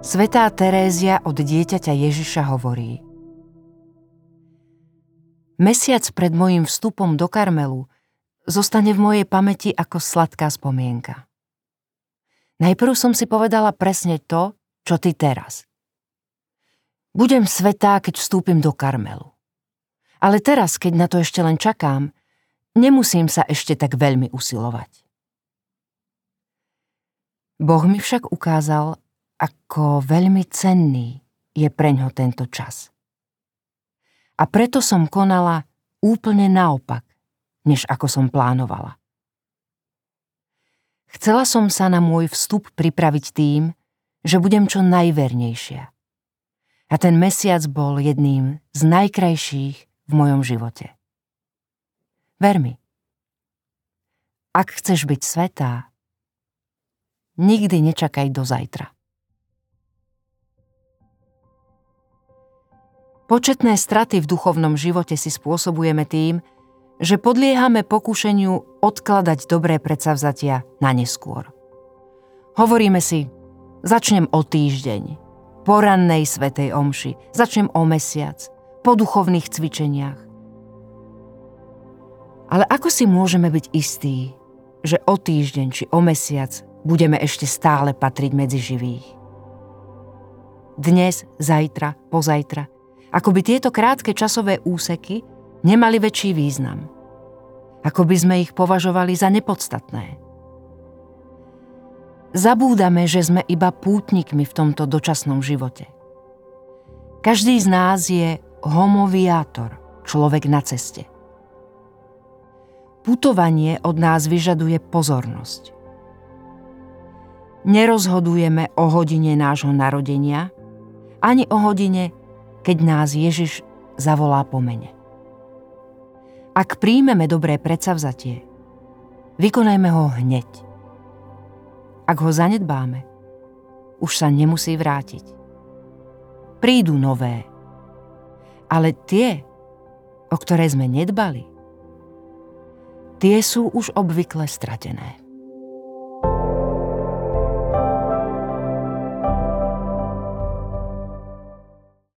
Svetá Terézia od dieťaťa Ježiša hovorí Mesiac pred mojím vstupom do Karmelu zostane v mojej pamäti ako sladká spomienka. Najprv som si povedala presne to, čo ty teraz. Budem svetá, keď vstúpim do Karmelu. Ale teraz, keď na to ešte len čakám, nemusím sa ešte tak veľmi usilovať. Boh mi však ukázal, ako veľmi cenný je preňho tento čas. A preto som konala úplne naopak, než ako som plánovala. Chcela som sa na môj vstup pripraviť tým, že budem čo najvernejšia. A ten mesiac bol jedným z najkrajších v mojom živote. Ver mi. Ak chceš byť svetá, nikdy nečakaj do zajtra. Početné straty v duchovnom živote si spôsobujeme tým, že podliehame pokušeniu odkladať dobré predsavzatia na neskôr. Hovoríme si, začnem o týždeň, po rannej svetej omši, začnem o mesiac, po duchovných cvičeniach. Ale ako si môžeme byť istí, že o týždeň či o mesiac budeme ešte stále patriť medzi živých? Dnes, zajtra, pozajtra – ako by tieto krátke časové úseky nemali väčší význam. Ako by sme ich považovali za nepodstatné. Zabúdame, že sme iba pútnikmi v tomto dočasnom živote. Každý z nás je homoviátor, človek na ceste. Putovanie od nás vyžaduje pozornosť. Nerozhodujeme o hodine nášho narodenia, ani o hodine keď nás Ježiš zavolá po mene. Ak príjmeme dobré predsavzatie, vykonajme ho hneď. Ak ho zanedbáme, už sa nemusí vrátiť. Prídu nové, ale tie, o ktoré sme nedbali, tie sú už obvykle stratené.